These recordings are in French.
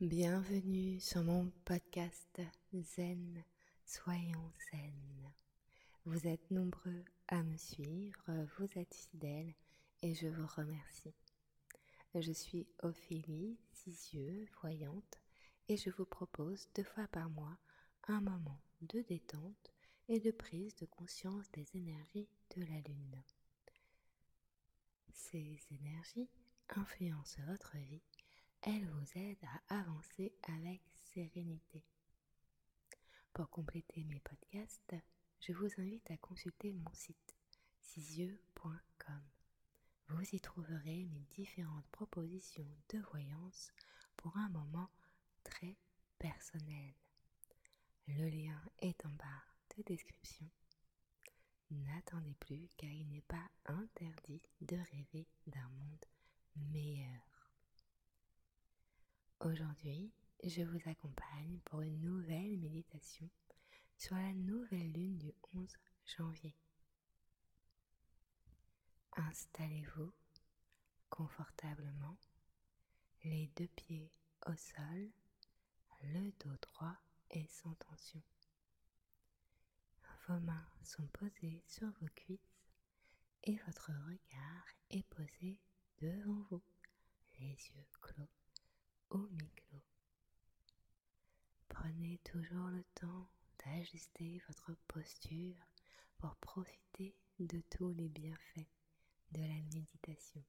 Bienvenue sur mon podcast Zen, soyons zen. Vous êtes nombreux à me suivre, vous êtes fidèles et je vous remercie. Je suis Ophélie, six yeux, voyante, et je vous propose deux fois par mois un moment de détente et de prise de conscience des énergies de la Lune. Ces énergies influencent votre vie elle vous aide à avancer avec sérénité. Pour compléter mes podcasts, je vous invite à consulter mon site cisyeux.com. Vous y trouverez mes différentes propositions de voyance pour un moment très personnel. Le lien est en barre de description. N'attendez plus car il n'est pas interdit de rêver d'un monde meilleur. Aujourd'hui, je vous accompagne pour une nouvelle méditation sur la nouvelle lune du 11 janvier. Installez-vous confortablement, les deux pieds au sol, le dos droit et sans tension. Vos mains sont posées sur vos cuisses et votre regard est posé devant vous, les yeux clos au micro. Prenez toujours le temps d'ajuster votre posture pour profiter de tous les bienfaits de la méditation.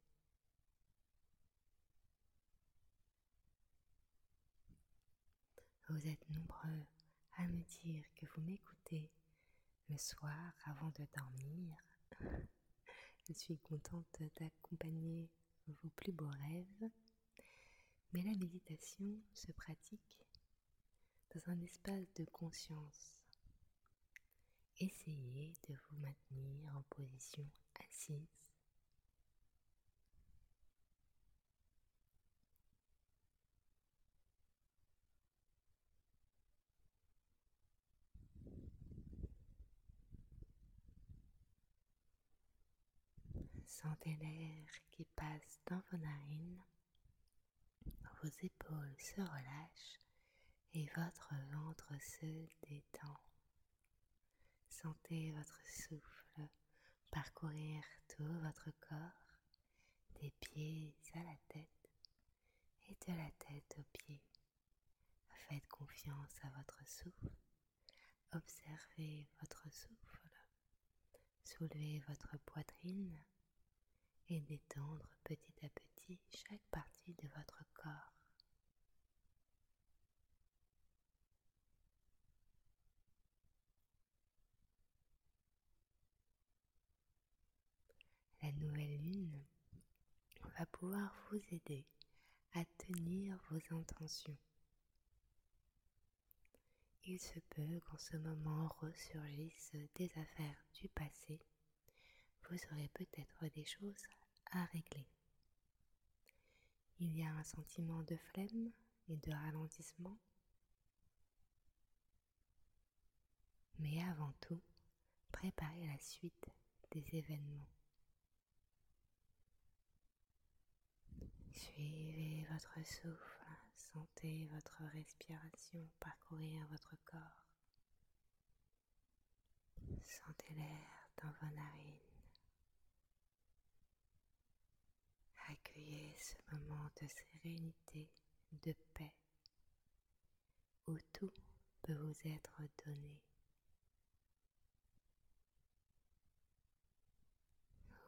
Vous êtes nombreux à me dire que vous m'écoutez le soir avant de dormir. Je suis contente d'accompagner vos plus beaux rêves mais la méditation se pratique dans un espace de conscience. Essayez de vous maintenir en position assise. Sentez l'air qui passe dans vos narines épaules se relâchent et votre ventre se détend. Sentez votre souffle parcourir tout votre corps, des pieds à la tête et de la tête aux pieds. Faites confiance à votre souffle. Observez votre souffle. Soulevez votre poitrine et détendre petit à petit chaque partie de votre corps. Nouvelle lune va pouvoir vous aider à tenir vos intentions. Il se peut qu'en ce moment ressurgissent des affaires du passé vous aurez peut-être des choses à régler. Il y a un sentiment de flemme et de ralentissement. Mais avant tout, préparez la suite des événements. Suivez votre souffle, sentez votre respiration parcourir votre corps. Sentez l'air dans vos narines. Accueillez ce moment de sérénité, de paix, où tout peut vous être donné.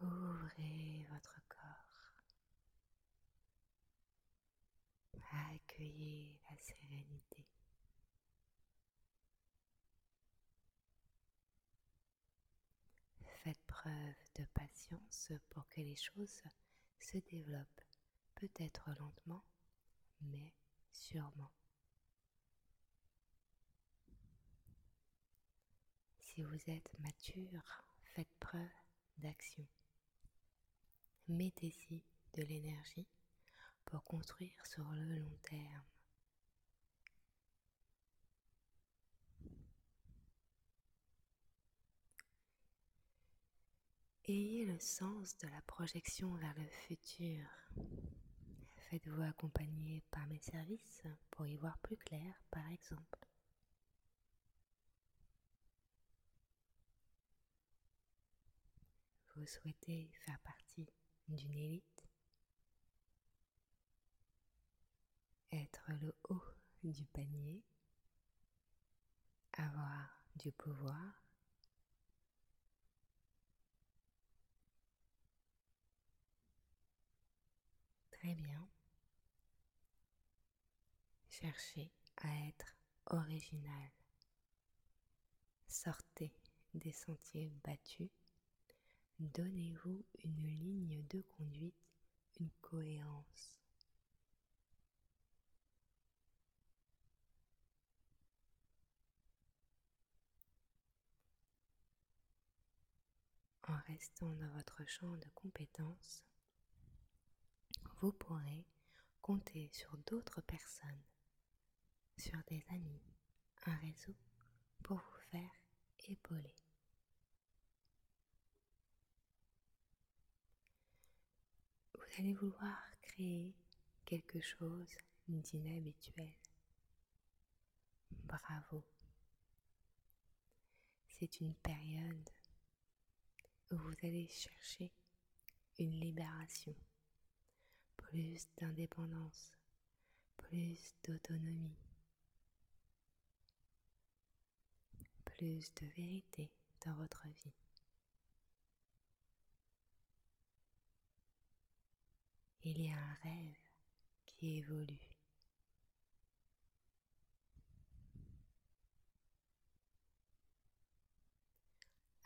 Ouvrez votre corps. Accueillez la sérénité. Faites preuve de patience pour que les choses se développe, peut-être lentement, mais sûrement. Si vous êtes mature, faites preuve d'action. Mettez-y de l'énergie pour construire sur le long terme. Ayez le sens de la projection vers le futur. Faites-vous accompagner par mes services pour y voir plus clair, par exemple. Vous souhaitez faire partie d'une élite? Le haut du panier Avoir du pouvoir Très bien. Cherchez à être original. Sortez des sentiers battus. Donnez-vous une ligne de conduite, une cohérence. En restant dans votre champ de compétences, vous pourrez compter sur d'autres personnes, sur des amis, un réseau pour vous faire épauler. Vous allez vouloir créer quelque chose d'inhabituel. Bravo. C'est une période vous allez chercher une libération plus d'indépendance, plus d'autonomie, plus de vérité dans votre vie. Il y a un rêve qui évolue.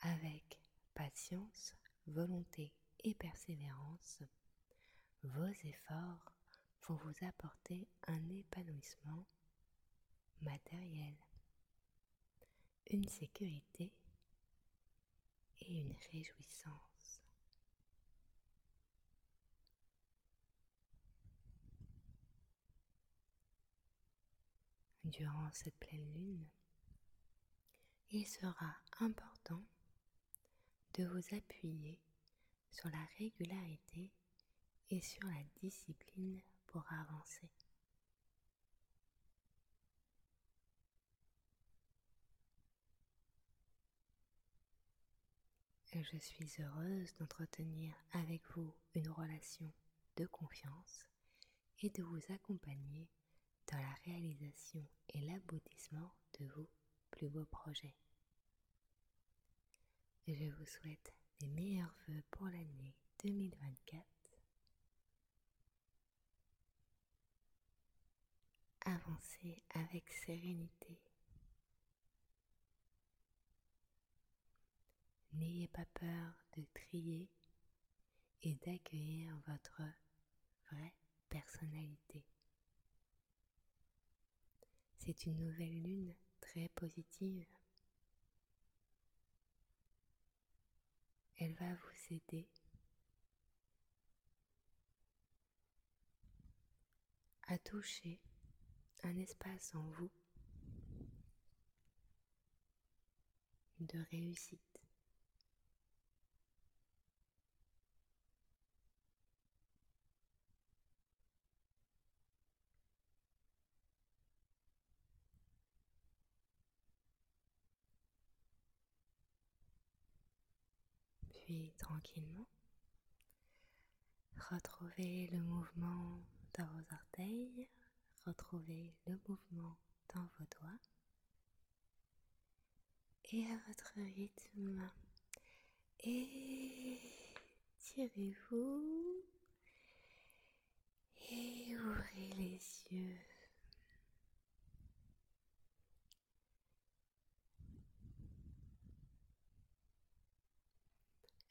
Avec patience, volonté et persévérance, vos efforts vont vous apporter un épanouissement matériel, une sécurité et une réjouissance. Durant cette pleine lune, il sera important de vous appuyer sur la régularité et sur la discipline pour avancer. je suis heureuse d'entretenir avec vous une relation de confiance et de vous accompagner dans la réalisation et l'aboutissement de vos plus beaux projets. Je vous souhaite les meilleurs vœux pour l'année 2024 Avancez avec sérénité. N'ayez pas peur de trier et d'accueillir votre vraie personnalité. C'est une nouvelle lune très positive. Elle va vous aider à toucher un espace en vous de réussite. Tranquillement, retrouvez le mouvement dans vos orteils, Retrouvez le mouvement dans vos doigts et à votre rythme. Étirez-vous et ouvrez les yeux.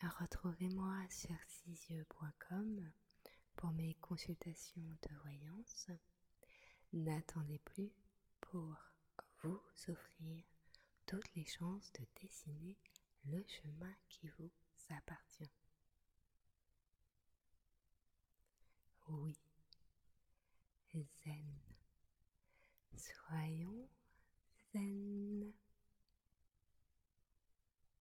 Retrouvez-moi sur sisyeux.com pour mes consultations de voyance. N'attendez plus pour vous offrir toutes les chances de dessiner le chemin qui vous appartient. Oui, zen. Soyons zen.